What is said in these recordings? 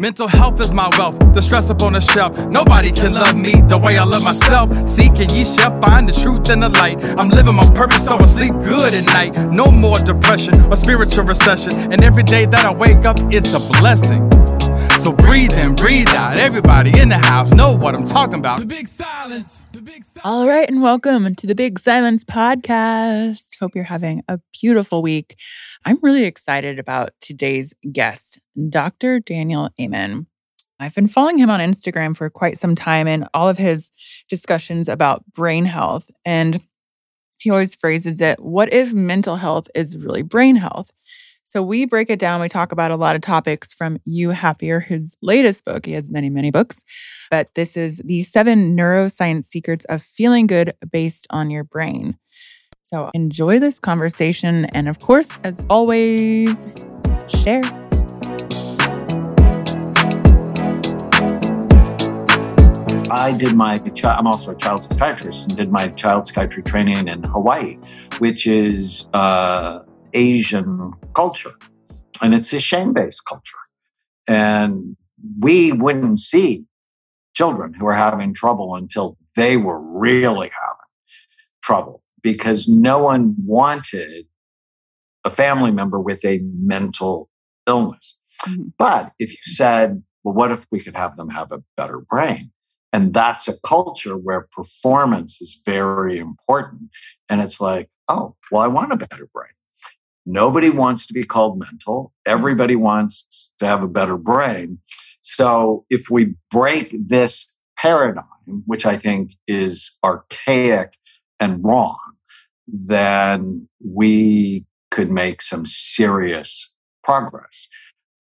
Mental health is my wealth, the stress up on the shelf. Nobody can love me the way I love myself. Seek and ye shall find the truth and the light. I'm living my purpose, so I sleep good at night. No more depression or spiritual recession. And every day that I wake up, it's a blessing. So breathe in, breathe out. Everybody in the house know what I'm talking about. The big silence. The big silence. All right, and welcome to the Big Silence podcast. Hope you're having a beautiful week. I'm really excited about today's guest, Dr. Daniel Amen. I've been following him on Instagram for quite some time and all of his discussions about brain health. And he always phrases it what if mental health is really brain health? So we break it down. We talk about a lot of topics from You Happier, his latest book. He has many, many books, but this is the seven neuroscience secrets of feeling good based on your brain. So enjoy this conversation. And of course, as always, share. I did my I'm also a child psychiatrist and did my child psychiatry training in Hawaii, which is uh, Asian culture. And it's a shame based culture. And we wouldn't see children who are having trouble until they were really having trouble because no one wanted a family member with a mental illness. Mm-hmm. But if you said, well, what if we could have them have a better brain? And that's a culture where performance is very important. And it's like, oh, well, I want a better brain. Nobody wants to be called mental. Everybody wants to have a better brain. So if we break this paradigm, which I think is archaic and wrong, then we could make some serious progress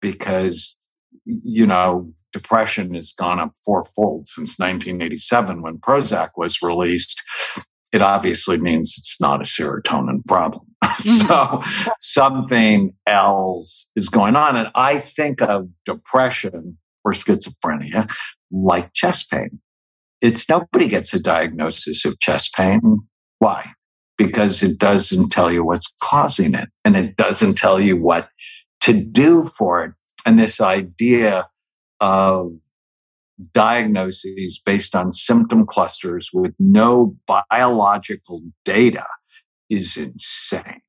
because, you know, depression has gone up fourfold since 1987 when Prozac was released. It obviously means it's not a serotonin problem. Mm-hmm. so something else is going on. And I think of depression or schizophrenia like chest pain. It's nobody gets a diagnosis of chest pain. Why? Because it doesn't tell you what's causing it and it doesn't tell you what to do for it. And this idea of diagnoses based on symptom clusters with no biological data is insane.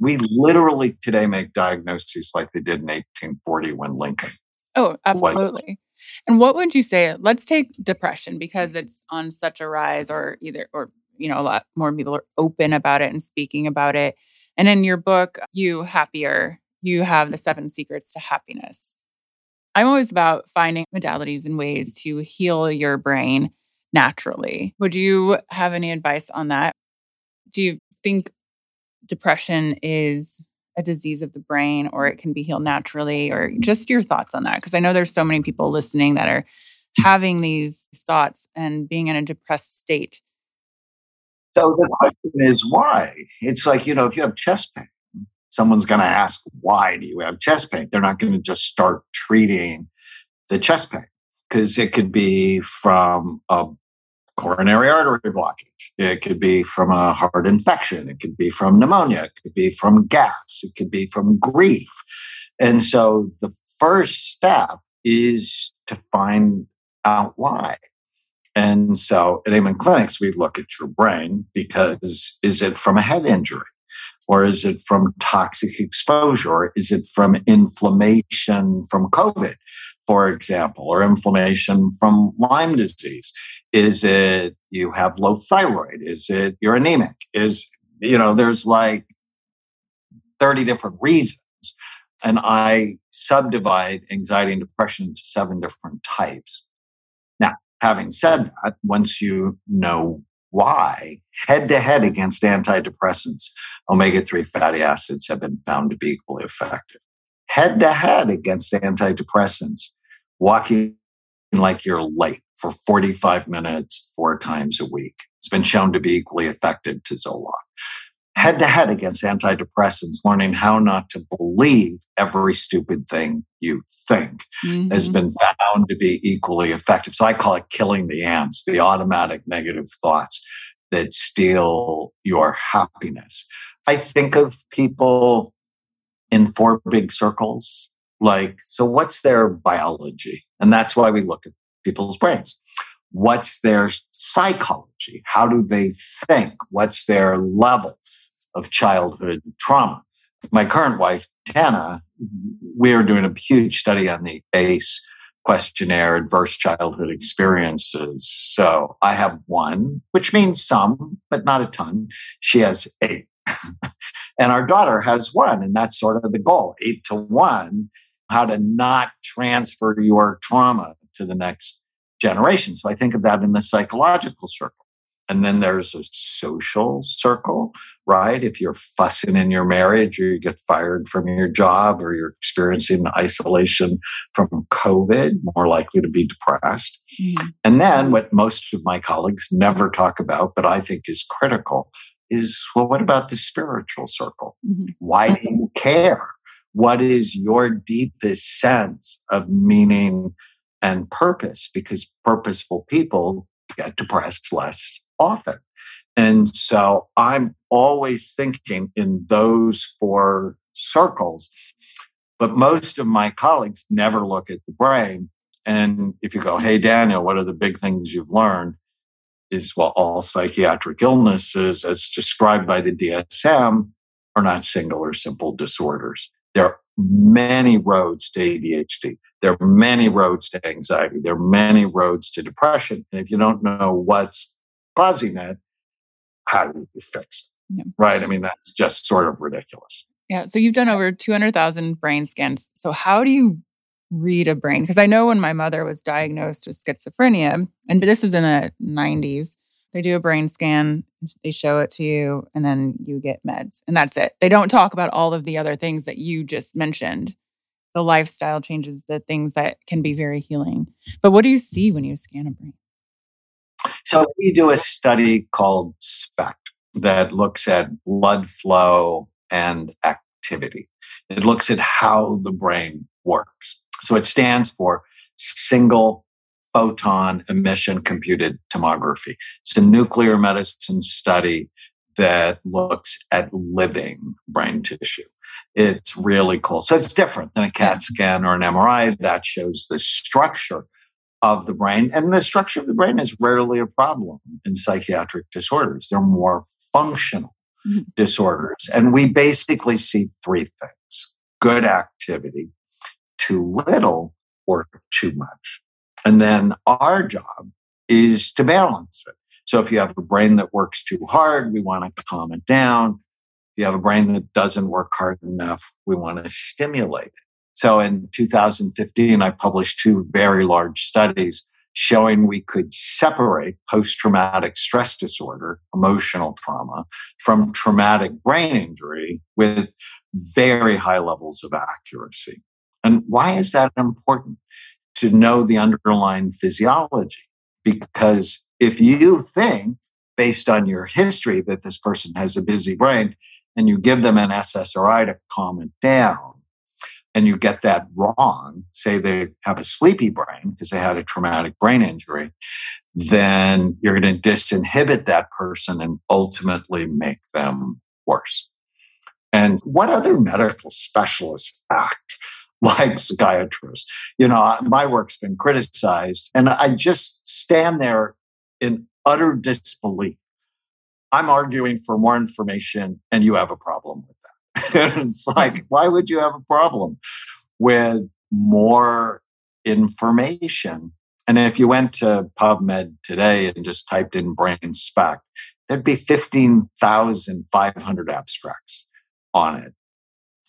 We literally today make diagnoses like they did in 1840 when Lincoln. Oh, absolutely. And what would you say? Let's take depression because mm-hmm. it's on such a rise, or either, or, you know, a lot more people are open about it and speaking about it. And in your book, You Happier, you have the seven secrets to happiness. I'm always about finding modalities and ways to heal your brain naturally. Would you have any advice on that? Do you think depression is a disease of the brain or mm. it can be healed naturally or just your thoughts on that because i know there's so many people listening that are having these thoughts and being in a depressed state. So the question is why? It's like you know if you have chest pain someone's going to ask why do you have chest pain? They're not going to just start treating the chest pain because it could be from a coronary artery blockage. It could be from a heart infection. It could be from pneumonia. It could be from gas. It could be from grief. And so the first step is to find out why. And so at Amen Clinics, we look at your brain because is it from a head injury? Or is it from toxic exposure? Is it from inflammation from COVID, for example, or inflammation from Lyme disease? Is it you have low thyroid? Is it you're anemic? Is, you know, there's like 30 different reasons. And I subdivide anxiety and depression into seven different types. Now, having said that, once you know why, head to head against antidepressants, omega 3 fatty acids have been found to be equally effective. Head to head against antidepressants, walking like you're late for 45 minutes, four times a week. It's been shown to be equally effective to Zoloft head to head against antidepressants, learning how not to believe every stupid thing you think mm-hmm. has been found to be equally effective. So I call it killing the ants, the automatic negative thoughts that steal your happiness. I think of people in four big circles. Like, so what's their biology? And that's why we look at people's brains. What's their psychology? How do they think? What's their level? Of childhood trauma. My current wife, Tana, we are doing a huge study on the ACE questionnaire, adverse childhood experiences. So I have one, which means some, but not a ton. She has eight. and our daughter has one, and that's sort of the goal eight to one, how to not transfer your trauma to the next generation. So I think of that in the psychological circle. And then there's a social circle, right? If you're fussing in your marriage or you get fired from your job or you're experiencing isolation from COVID, more likely to be depressed. Mm-hmm. And then what most of my colleagues never talk about, but I think is critical, is well, what about the spiritual circle? Mm-hmm. Why do you care? What is your deepest sense of meaning and purpose? Because purposeful people get depressed less often. And so I'm always thinking in those four circles. But most of my colleagues never look at the brain. And if you go, hey, Daniel, what are the big things you've learned? Is well, all psychiatric illnesses, as described by the DSM, are not single or simple disorders. There are many roads to ADHD. There are many roads to anxiety. There are many roads to depression. And if you don't know what's it, how do we fix it? Yeah. Right. I mean, that's just sort of ridiculous. Yeah. So you've done over 200,000 brain scans. So how do you read a brain? Because I know when my mother was diagnosed with schizophrenia, and this was in the 90s, they do a brain scan, they show it to you, and then you get meds. And that's it. They don't talk about all of the other things that you just mentioned the lifestyle changes, the things that can be very healing. But what do you see when you scan a brain? So we do a study called SPECT that looks at blood flow and activity. It looks at how the brain works. So it stands for single photon emission computed tomography. It's a nuclear medicine study that looks at living brain tissue. It's really cool. So it's different than a CAT scan or an MRI that shows the structure of the brain. And the structure of the brain is rarely a problem in psychiatric disorders. They're more functional mm-hmm. disorders. And we basically see three things good activity, too little, or too much. And then our job is to balance it. So if you have a brain that works too hard, we want to calm it down. If you have a brain that doesn't work hard enough, we want to stimulate it. So in 2015, I published two very large studies showing we could separate post traumatic stress disorder, emotional trauma, from traumatic brain injury with very high levels of accuracy. And why is that important? To know the underlying physiology. Because if you think, based on your history, that this person has a busy brain, and you give them an SSRI to calm it down, and you get that wrong, say they have a sleepy brain because they had a traumatic brain injury, then you're going to disinhibit that person and ultimately make them worse. And what other medical specialists act like psychiatrists? You know, my work's been criticized, and I just stand there in utter disbelief. I'm arguing for more information, and you have a problem with. it's like, why would you have a problem with more information? And if you went to PubMed today and just typed in brain SPECT, there'd be 15,500 abstracts on it.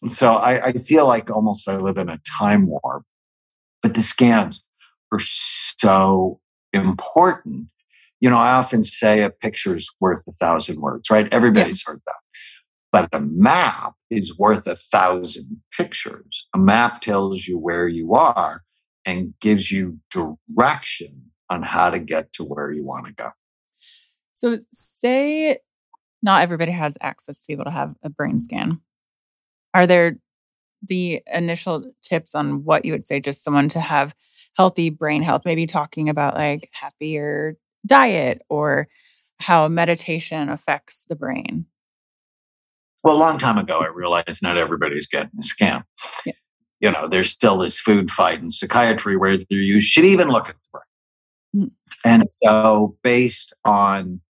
So I, I feel like almost I live in a time warp. But the scans are so important. You know, I often say a picture's worth a thousand words, right? Everybody's yeah. heard that. But a map is worth a thousand pictures. A map tells you where you are and gives you direction on how to get to where you want to go. So, say not everybody has access to be able to have a brain scan. Are there the initial tips on what you would say just someone to have healthy brain health? Maybe talking about like happier diet or how meditation affects the brain. Well, a long time ago, I realized not everybody's getting a scan. Yeah. You know, there's still this food fight in psychiatry where you should even look at the brain. Mm. And so, based on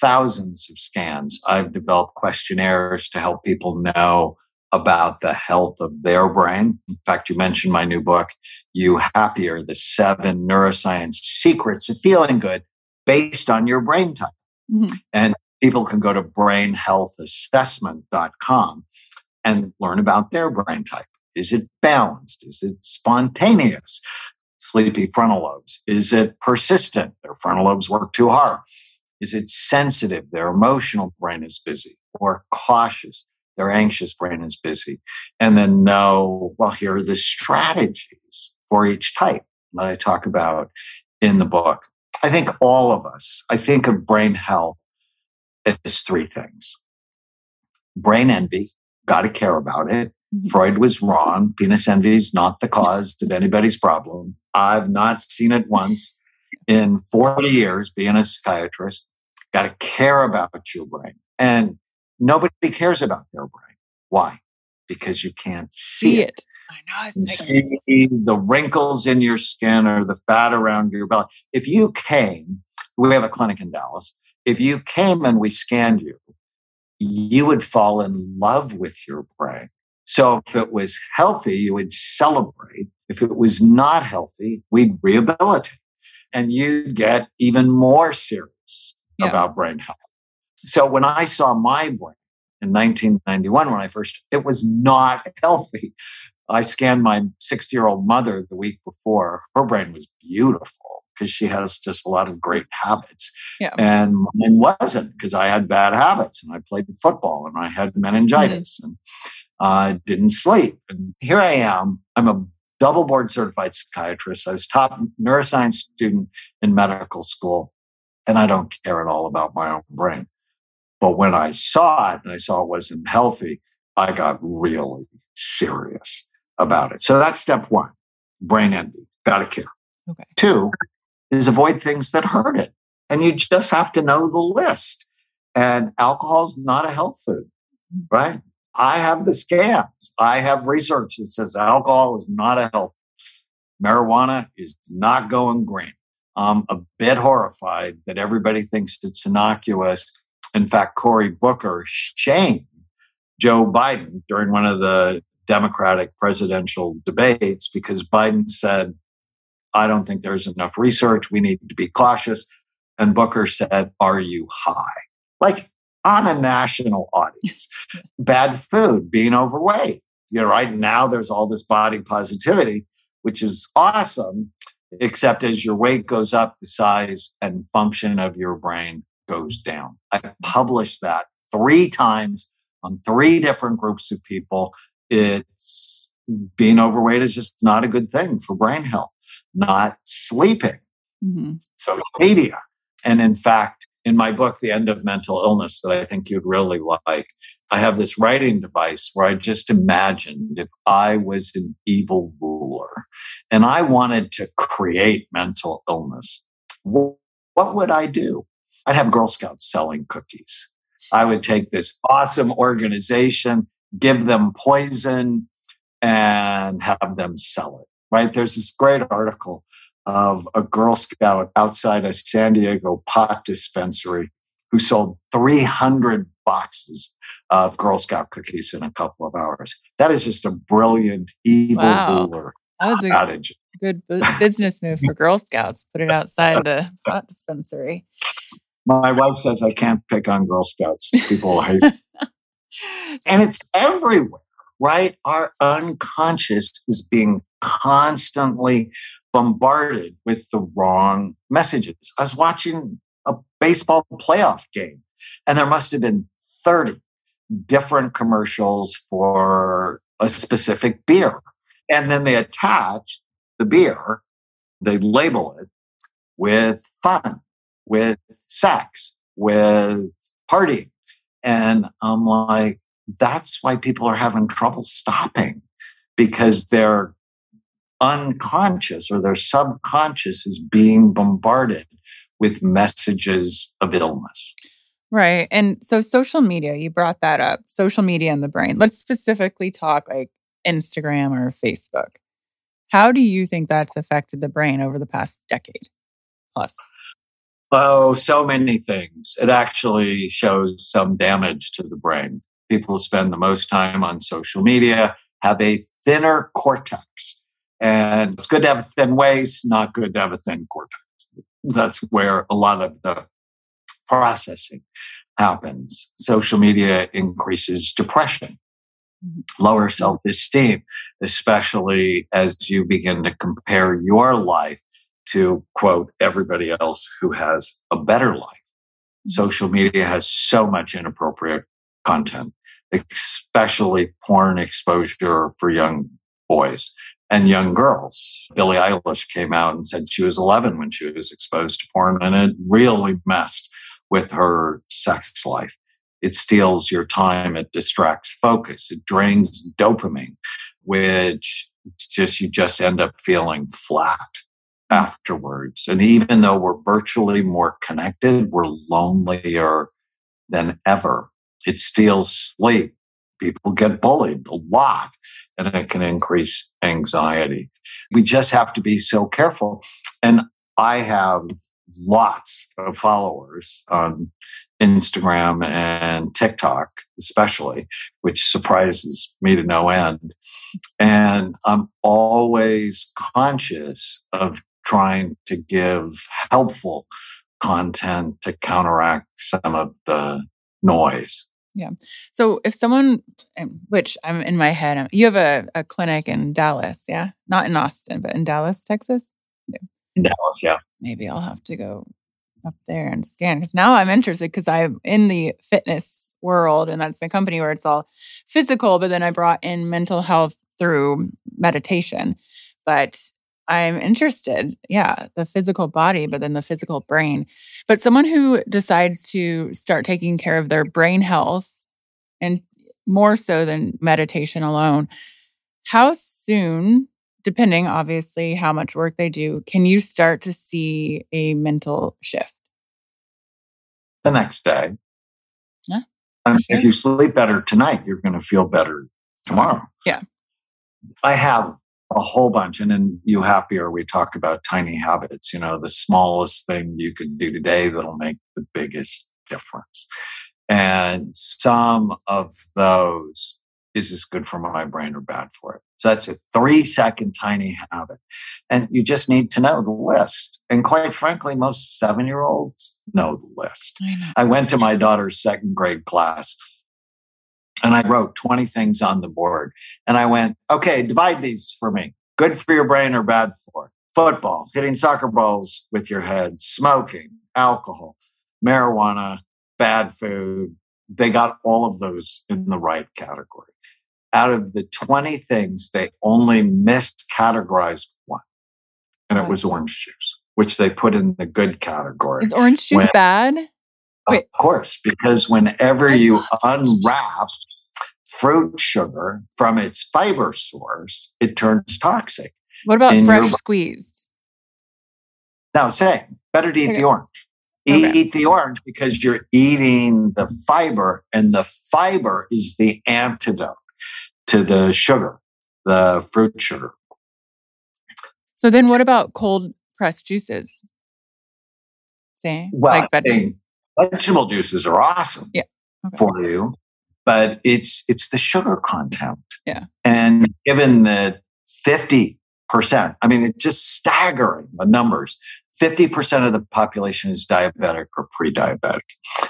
thousands of scans, I've developed questionnaires to help people know about the health of their brain. In fact, you mentioned my new book, You Happier, the seven neuroscience secrets of feeling good based on your brain type. Mm-hmm. And people can go to brainhealthassessment.com and learn about their brain type. Is it balanced? Is it spontaneous? Sleepy frontal lobes. Is it persistent? Their frontal lobes work too hard. Is it sensitive? Their emotional brain is busy or cautious their anxious brain is busy. And then know, well, here are the strategies for each type that I talk about in the book. I think all of us, I think of brain health as three things brain envy, got to care about it. Mm-hmm. Freud was wrong. Penis envy is not the cause of anybody's problem. I've not seen it once in 40 years being a psychiatrist. Got to care about your brain. And Nobody cares about their brain. Why? Because you can't see, see it. it. I know. It's see the wrinkles in your skin or the fat around your belly. If you came, we have a clinic in Dallas. If you came and we scanned you, you would fall in love with your brain. So if it was healthy, you would celebrate. If it was not healthy, we'd rehabilitate. And you'd get even more serious yeah. about brain health. So when I saw my brain in 1991, when I first, it was not healthy. I scanned my 60 year old mother the week before. Her brain was beautiful because she has just a lot of great habits. Yeah. And mine wasn't because I had bad habits and I played football and I had meningitis mm-hmm. and I uh, didn't sleep. And here I am. I'm a double board certified psychiatrist. I was top neuroscience student in medical school and I don't care at all about my own brain. But when I saw it and I saw it wasn't healthy, I got really serious about it. So that's step one brain envy. Got to care. Okay. Two is avoid things that hurt it. And you just have to know the list. And alcohol is not a health food, mm. right? I have the scans. I have research that says alcohol is not a health. Marijuana is not going green. I'm a bit horrified that everybody thinks it's innocuous in fact, Cory Booker shamed Joe Biden during one of the Democratic presidential debates because Biden said, I don't think there's enough research. We need to be cautious. And Booker said, Are you high? Like on a national audience. Bad food, being overweight. You know, right now there's all this body positivity, which is awesome, except as your weight goes up, the size and function of your brain goes down. I published that three times on three different groups of people. It's being overweight is just not a good thing for brain health, not sleeping, mm-hmm. And in fact, in my book, The End of Mental Illness, that I think you'd really like, I have this writing device where I just imagined if I was an evil ruler and I wanted to create mental illness, what would I do? I'd have Girl Scouts selling cookies. I would take this awesome organization, give them poison, and have them sell it. Right? There's this great article of a Girl Scout outside a San Diego pot dispensary who sold 300 boxes of Girl Scout cookies in a couple of hours. That is just a brilliant evil wow. ruler. That was a outage. good business move for Girl Scouts. Put it outside the pot dispensary. My wife says I can't pick on Girl Scouts. People hate. and it's everywhere, right? Our unconscious is being constantly bombarded with the wrong messages. I was watching a baseball playoff game, and there must have been 30 different commercials for a specific beer. And then they attach the beer, they label it with fun, with sex, with party. And I'm like, that's why people are having trouble stopping because they're unconscious or their subconscious is being bombarded with messages of illness. Right. And so social media, you brought that up, social media and the brain. Let's specifically talk like Instagram or Facebook. How do you think that's affected the brain over the past decade plus? Oh, so many things. It actually shows some damage to the brain. People spend the most time on social media, have a thinner cortex. And it's good to have a thin waist, not good to have a thin cortex. That's where a lot of the processing happens. Social media increases depression, mm-hmm. lower self esteem, especially as you begin to compare your life to quote everybody else who has a better life. Mm-hmm. Social media has so much inappropriate content, especially porn exposure for young boys and young girls. Billie Eilish came out and said she was 11 when she was exposed to porn, and it really messed with her sex life. It steals your time, it distracts focus, it drains dopamine, which just you just end up feeling flat afterwards. And even though we're virtually more connected, we're lonelier than ever. It steals sleep. People get bullied a lot, and it can increase anxiety. We just have to be so careful. And I have lots of followers on Instagram and TikTok, especially, which surprises me to no end. And I'm always conscious of trying to give helpful content to counteract some of the noise. Yeah. So if someone, um, which I'm in my head, you have a, a clinic in Dallas, yeah? Not in Austin, but in Dallas, Texas? Yeah. In Dallas, yeah maybe I'll have to go up there and scan because now I'm interested because I'm in the fitness world and that's my company where it's all physical, but then I brought in mental health through meditation. But I'm interested, yeah, the physical body, but then the physical brain. But someone who decides to start taking care of their brain health and more so than meditation alone, how soon depending obviously how much work they do, can you start to see a mental shift? The next day. Yeah. Sure. If you sleep better tonight, you're going to feel better tomorrow. Yeah. I have a whole bunch. And then You Happier, we talk about tiny habits, you know, the smallest thing you could do today that'll make the biggest difference. And some of those is this good for my brain or bad for it? So that's a three second tiny habit. And you just need to know the list. And quite frankly, most seven year olds know the list. I, I went to my daughter's second grade class and I wrote 20 things on the board. And I went, okay, divide these for me. Good for your brain or bad for it? Football, hitting soccer balls with your head, smoking, alcohol, marijuana, bad food. They got all of those in the right category out of the 20 things, they only miscategorized one, and it was orange juice, which they put in the good category. Is orange juice when, bad? Wait. Of course, because whenever you unwrap fruit sugar from its fiber source, it turns toxic. What about fresh squeezed? Now, say better to eat okay. the orange. Okay. Eat the orange because you're eating the fiber, and the fiber is the antidote to the sugar, the fruit sugar. So then, what about cold pressed juices? Say, well, like vegetable. Vegetable juices are awesome yeah. okay. for you, but it's it's the sugar content. Yeah, and given that fifty percent, I mean, it's just staggering the numbers. 50% of the population is diabetic or pre diabetic.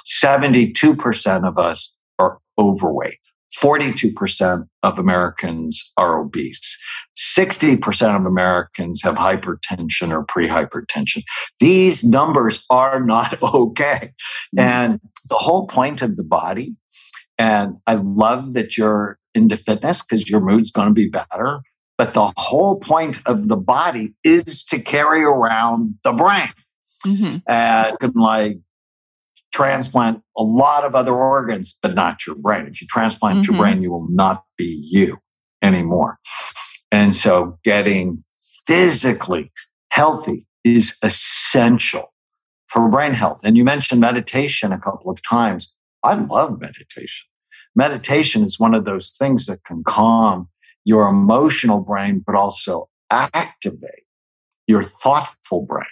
72% of us are overweight. 42% of Americans are obese. 60% of Americans have hypertension or pre-hypertension. These numbers are not okay. Mm-hmm. And the whole point of the body, and I love that you're into fitness because your mood's going to be better. But the whole point of the body is to carry around the brain. Mm-hmm. And like transplant a lot of other organs, but not your brain. If you transplant mm-hmm. your brain, you will not be you anymore. And so getting physically healthy is essential for brain health. And you mentioned meditation a couple of times. I love meditation. Meditation is one of those things that can calm your emotional brain, but also activate your thoughtful brain.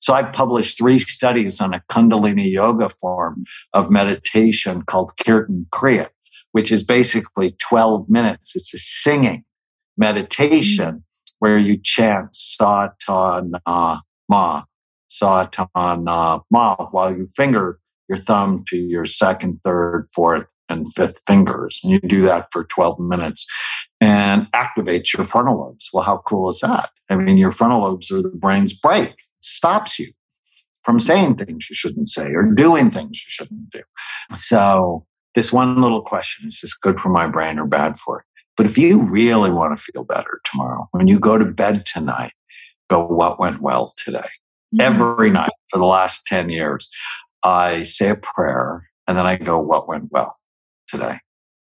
So I published three studies on a Kundalini yoga form of meditation called Kirtan Kriya, which is basically 12 minutes. It's a singing meditation mm-hmm. where you chant sa ta na ma, sa ta na ma, while you finger your thumb to your second, third, fourth, and fifth fingers. And you do that for 12 minutes and activates your frontal lobes. Well, how cool is that? I mean, your frontal lobes are the brain's brake, it stops you from saying things you shouldn't say or doing things you shouldn't do. So, this one little question is this good for my brain or bad for it? But if you really want to feel better tomorrow, when you go to bed tonight, go, what went well today? Mm-hmm. Every night for the last 10 years, I say a prayer and then I go, what went well? today.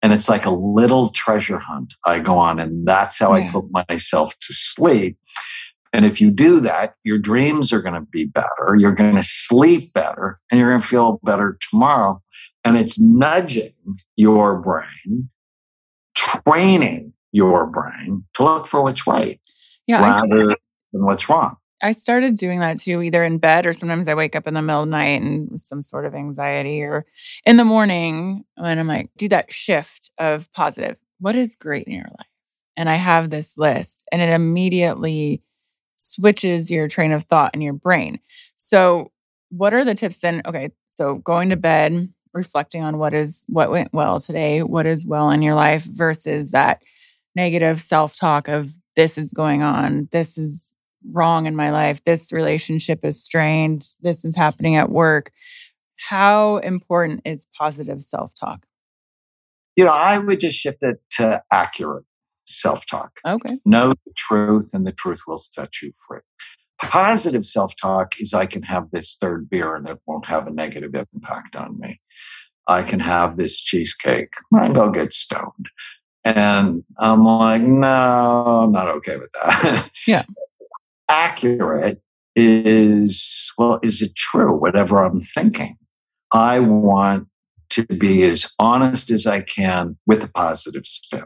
And it's like a little treasure hunt I go on. And that's how yeah. I put myself to sleep. And if you do that, your dreams are going to be better. You're going to sleep better and you're going to feel better tomorrow. And it's nudging your brain, training your brain to look for what's right yeah, rather than what's wrong. I started doing that too, either in bed or sometimes I wake up in the middle of the night and some sort of anxiety, or in the morning when I'm like, do that shift of positive. What is great in your life? And I have this list, and it immediately switches your train of thought in your brain. So, what are the tips then? Okay, so going to bed, reflecting on what is what went well today, what is well in your life versus that negative self talk of this is going on, this is wrong in my life. This relationship is strained. This is happening at work. How important is positive self talk? You know, I would just shift it to accurate self talk. Okay. Know the truth, and the truth will set you free. Positive self talk is I can have this third beer and it won't have a negative impact on me. I can have this cheesecake and go get stoned. And I'm like, no, I'm not okay with that. Yeah accurate is, well, is it true? Whatever I'm thinking. I want to be as honest as I can with a positive spin.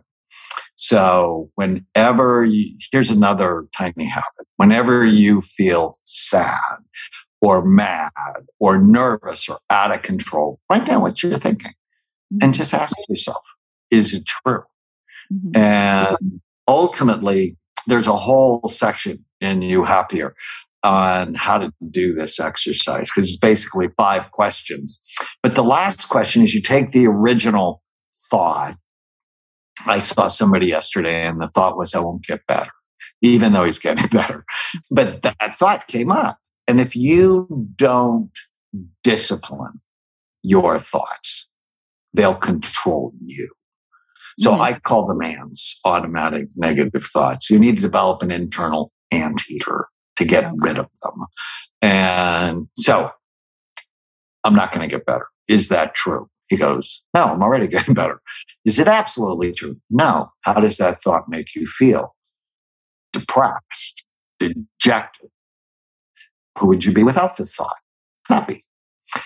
So, whenever you, here's another tiny habit whenever you feel sad or mad or nervous or out of control, write down what you're thinking mm-hmm. and just ask yourself, is it true? Mm-hmm. And ultimately, there's a whole section in You Happier on how to do this exercise because it's basically five questions. But the last question is you take the original thought. I saw somebody yesterday and the thought was, I won't get better, even though he's getting better. But that thought came up. And if you don't discipline your thoughts, they'll control you. So mm-hmm. I call them ants, automatic negative thoughts. You need to develop an internal anteater to get okay. rid of them. And so I'm not going to get better. Is that true? He goes, No, I'm already getting better. Is it absolutely true? No. How does that thought make you feel? Depressed, dejected. Who would you be without the thought? Happy.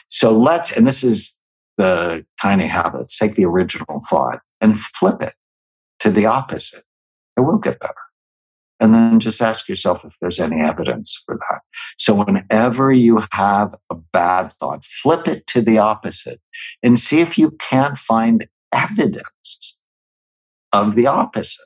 So let's, and this is the tiny habits, take the original thought and flip it to the opposite. It will get better. And then just ask yourself if there's any evidence for that. So whenever you have a bad thought, flip it to the opposite and see if you can't find evidence of the opposite.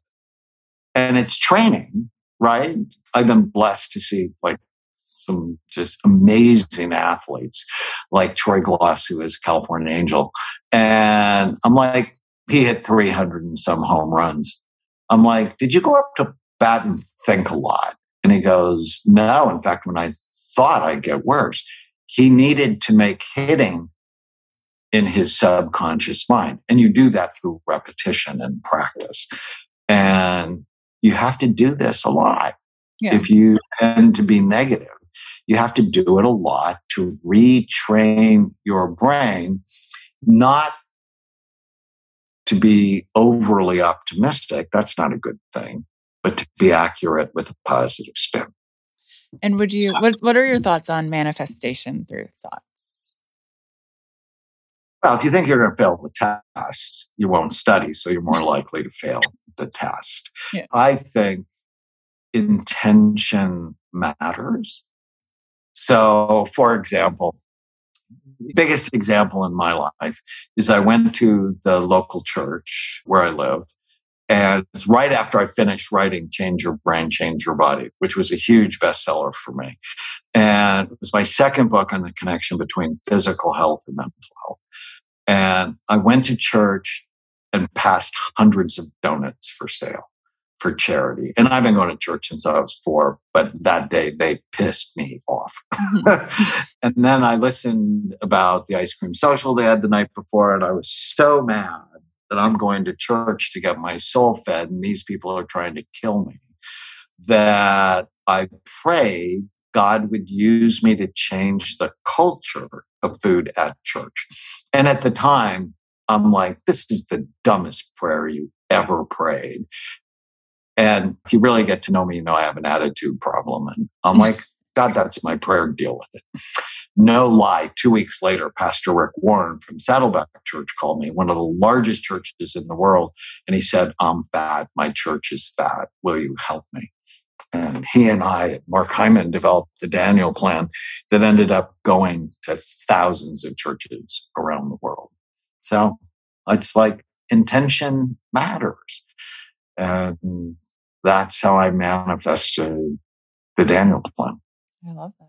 And it's training, right? I've been blessed to see like some just amazing athletes like Troy Glaus, who is California Angel. And I'm like, he hit 300 and some home runs. I'm like, did you go up to bat and think a lot? And he goes, no. In fact, when I thought I'd get worse, he needed to make hitting in his subconscious mind. And you do that through repetition and practice. And you have to do this a lot. Yeah. If you tend to be negative, you have to do it a lot to retrain your brain, not to be overly optimistic. That's not a good thing, be accurate with a positive spin. And would you, uh, what, what are your mm. thoughts on manifestation through thoughts? Well, if you think you're going to fail the test, you won't study, so you're more likely to fail the test. Yeah. I think intention matters. So, for example, biggest example in my life is I went to the local church where I live. And it's right after I finished writing Change Your Brain, Change Your Body, which was a huge bestseller for me. And it was my second book on the connection between physical health and mental health. And I went to church and passed hundreds of donuts for sale for charity. And I've been going to church since I was four, but that day they pissed me off. and then I listened about the ice cream social they had the night before, and I was so mad that I'm going to church to get my soul fed, and these people are trying to kill me. That I pray God would use me to change the culture of food at church. And at the time, I'm like, this is the dumbest prayer you ever prayed. And if you really get to know me, you know I have an attitude problem. And I'm like, God, that's my prayer. Deal with it. No lie. Two weeks later, Pastor Rick Warren from Saddleback Church called me, one of the largest churches in the world. And he said, I'm fat. My church is fat. Will you help me? And he and I, Mark Hyman, developed the Daniel plan that ended up going to thousands of churches around the world. So it's like intention matters. And that's how I manifested the Daniel plan. I love that.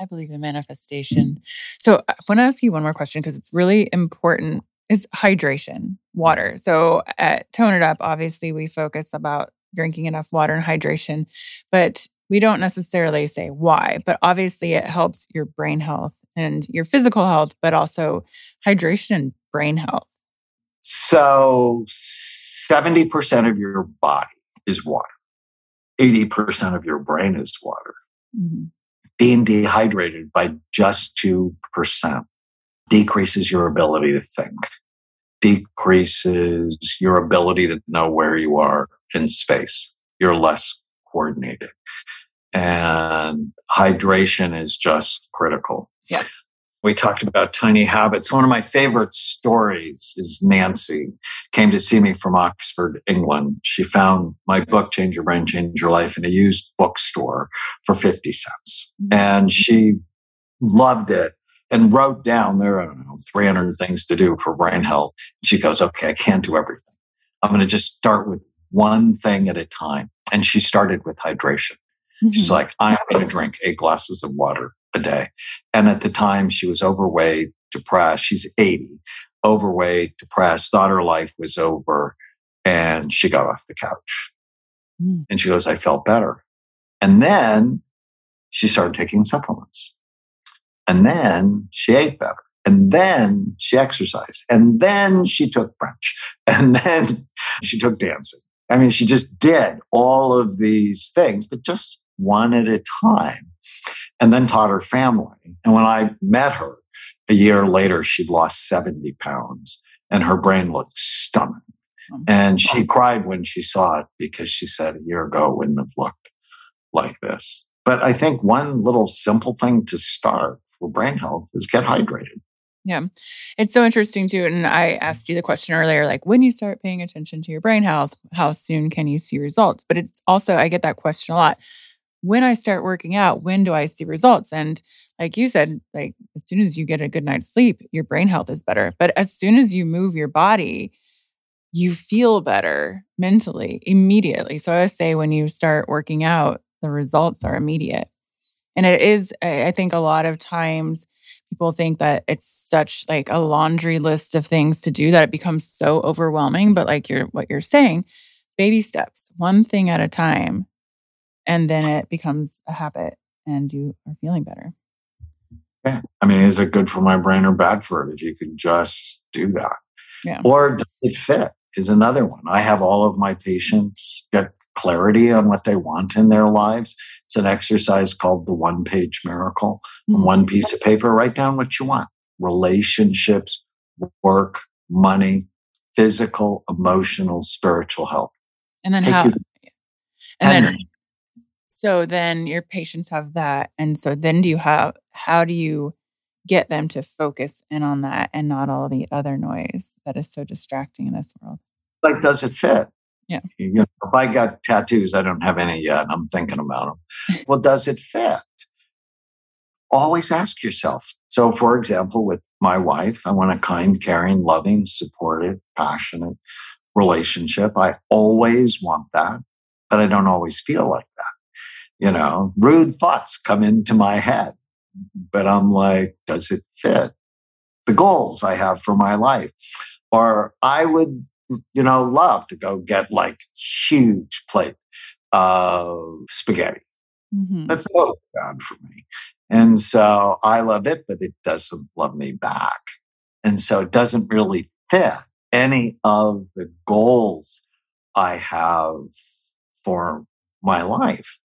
I believe in manifestation. So I want to ask you one more question because it's really important is hydration, water. So at Tone It Up, obviously we focus about drinking enough water and hydration, but we don't necessarily say why, but obviously it helps your brain health and your physical health, but also hydration and brain health. So 70% of your body is water. 80% of your brain is water. Mm-hmm. Being dehydrated by just 2% decreases your ability to think, decreases your ability to know where you are in space. You're less coordinated. And hydration is just critical. Yeah. We talked about tiny habits. One of my favorite stories is Nancy came to see me from Oxford, England. She found my book, Change Your Brain, Change Your Life, in a used bookstore for 50 cents. Mm-hmm. And she loved it and wrote down there, I don't know, 300 things to do for brain health. She goes, okay, I can't do everything. I'm going to just start with one thing at a time. And she started with hydration. Mm-hmm. She's like, I'm going to drink eight glasses of water a day. And at the time, she was overweight, depressed. She's 80, overweight, depressed, thought her life was over. And she got off the couch. Mm. And she goes, I felt better. And then she started taking supplements. And then she ate better. And then she exercised. And then she took French. And then she took dancing. I mean, she just did all of these things, but just one at a time. And then taught her family. And when I met her a year later, she'd lost 70 pounds and her brain looked stunning. Oh, and she cried when she saw it because she said a year ago it wouldn't have looked like this. But I think one little simple thing to start for brain health is get hydrated. Yeah. It's so interesting too. And I asked you the question earlier like, when you start paying attention to your brain health, how soon can you see results? But it's also, I get that question a lot. When I start working out, when do I see results? And like you said, like as soon as you get a good night's sleep, your brain health is better. But as soon as you move your body, you feel better mentally immediately. So I always say when you start working out, the results are immediate. And it is, I think a lot of times, people think that it's such like a laundry list of things to do that it becomes so overwhelming but like you're what you're saying baby steps one thing at a time and then it becomes a habit and you are feeling better yeah i mean is it good for my brain or bad for it if you can just do that yeah or does it fit is another one i have all of my patients get clarity on what they want in their lives. It's an exercise called the one page miracle. Mm-hmm. one piece of paper, write down what you want relationships, work, money, physical, emotional, spiritual health. And then Take how? you- And then, so then your patients have that. And so then do you have, how do you get them to focus in on that and not all the other noise that is so distracting in this world? like, does it fit? Yeah. You know, if I got tattoos, I don't have any yet. I'm thinking about them. well, does it fit? Always ask yourself. So, for example, with my wife, I want a kind, caring, loving, supportive, passionate relationship. I always want that, but I don't always feel like that. You know, rude thoughts come into my head, but I'm like, does it fit the goals I have for my life? Or I would you know, love to go get like huge plate of spaghetti. Mm-hmm. That's so bad for me. And so I love it, but it doesn't love me back. And so it doesn't really fit any of the goals I have for my life.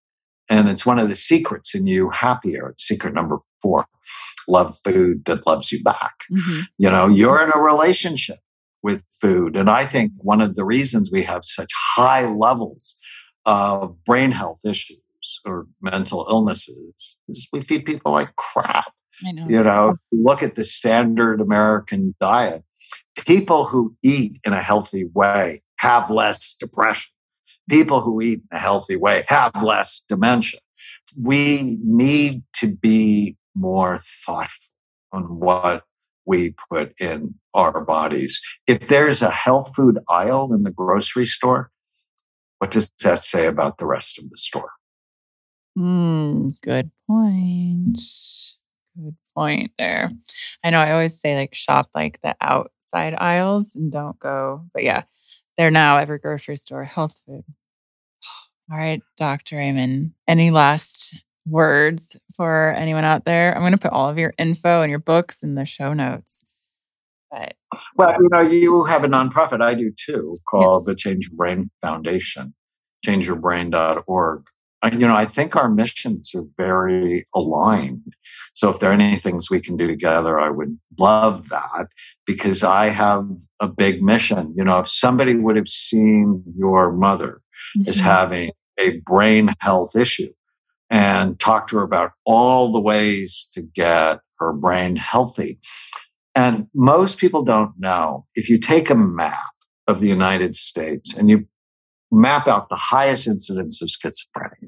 And it's one of the secrets in you happier. It's secret number four love food that loves you back. Mm-hmm. You know, you're in a relationship with food. And I think one of the reasons we have such high levels of brain health issues or mental illnesses is we feed people like crap. I know. You know, look at the standard American diet. People who eat in a healthy way have less depression. People who eat in a healthy way have less dementia. We need to be more thoughtful on what we put in our bodies. If there's a health food aisle in the grocery store, what does that say about the rest of the store? Mm, good point. Good point there. I know I always say like shop like the outside aisles and don't go, but yeah, they're now every grocery store health food. All right, Dr. Amen. Any last words for anyone out there? I'm going to put all of your info and your books in the show notes. But Well, you know, you have a nonprofit, I do too, called Yes. the Change Your Brain Foundation, changeyourbrain.org. You know, I think our missions are very aligned. So if there are any things we can do together, I would love that because I have a big mission. You know, if somebody would have seen your mother is Mhm. having a brain health issue and talk to her about all the ways to get her brain healthy. And most people don't know if you take a map of the United States and you map out the highest incidence of schizophrenia,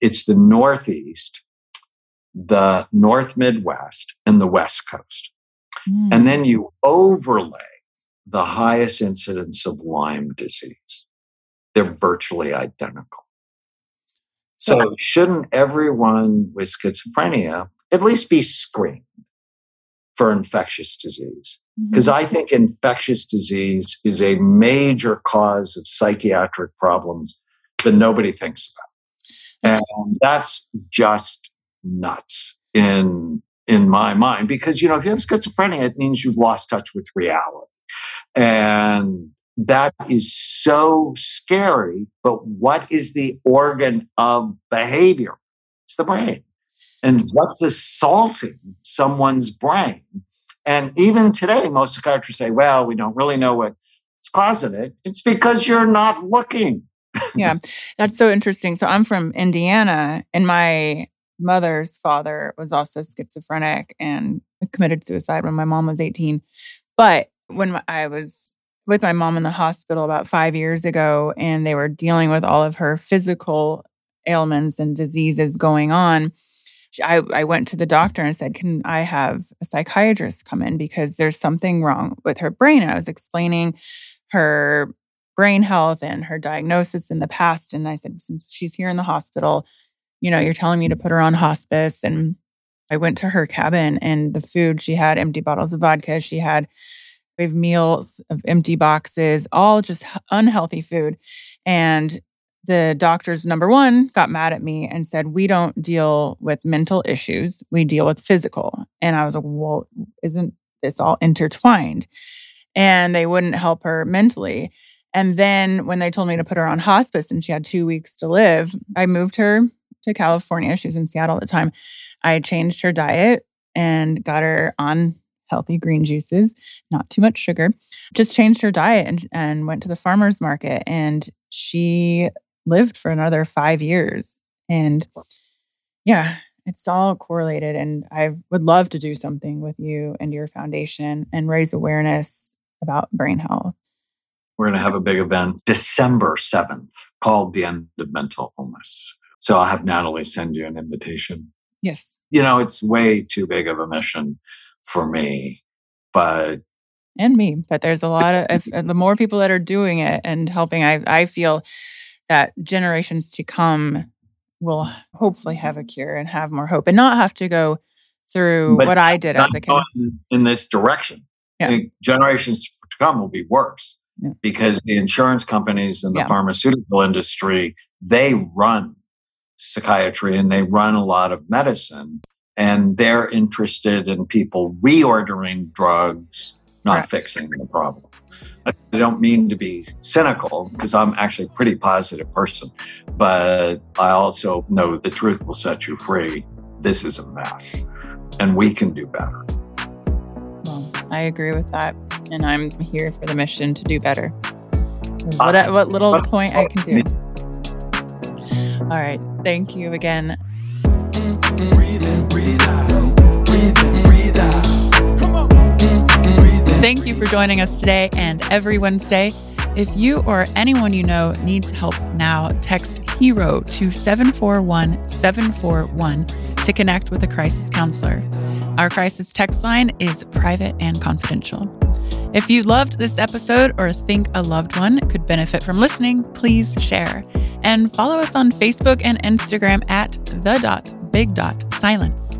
it's the Northeast, the North Midwest, and the West Coast. Mm. And then you overlay the highest incidence of Lyme disease. They're virtually identical. So, shouldn't everyone with schizophrenia at least be screened for infectious disease? Mm-hmm. Because I think infectious disease is a major cause of psychiatric problems that nobody thinks about. And that's just nuts in in my mind because you know if you have schizophrenia it means you've lost touch with reality and that is so scary but what is the organ of behavior it's the brain and what's assaulting someone's brain and even today most psychiatrists say well we don't really know what's causing it it's because you're not looking yeah, that's so interesting. So I'm from Indiana, and my mother's father was also schizophrenic and committed suicide when my mom was 18. But when I was with my mom in the hospital about five years ago, and they were dealing with all of her physical ailments and diseases going on, I, I went to the doctor and said, Can I have a psychiatrist come in? Because there's something wrong with her brain. And I was explaining her brain health and her diagnosis in the past. And I said, Since she's here in the hospital, you know, you're telling me to put her on hospice. And I went to her cabin and the food, she had empty bottles of vodka. She had we have meals of empty boxes, all just unhealthy food. And the doctors, number one, got mad at me and said, We don't deal with mental issues, we deal with physical. And I was like, Well, isn't this all intertwined? And they wouldn't help her mentally. And then when they told me to put her on hospice and she had two weeks to live, I moved her to California. She was in Seattle at the time. I changed her diet and got her on healthy green juices, not too much sugar. Just changed her diet and, and went to the farmer's market. And she lived for another five years. And yeah, it's all correlated. And I would love to do something with you and your foundation and raise awareness about brain health. We're going to have a big event December 7th called The End of Mental Illness. So I'll have Natalie send you an invitation. Yes. You know, it's way too big of a mission for me, but and me. But there's a lot of if, the more people that are doing it and helping. I I feel that generations to come will hopefully have a cure and have more hope and not have to go through but what I did as a kid. In this direction, yeah. generations to come will be worse yeah. because the insurance companies and the yeah. pharmaceutical industry they run psychiatry and they run a lot of medicine and they're interested in people reordering drugs, not fixing the problem. I don't mean to be cynical because I'm actually a pretty positive person, but I also know the truth will set you free. This is a mess and we can do better. Well, I agree with that. And I'm here for the mission to do better. What, what little point I oh, can do. All right. Thank you again. Thank you for joining us today and every Wednesday. If you or anyone you know needs help now, text HERO to 741 741 to connect with a crisis counselor. Our crisis text line is private and confidential. If you loved this episode or think a loved one could benefit from listening, please share and follow us on Facebook and Instagram at the big dot silence.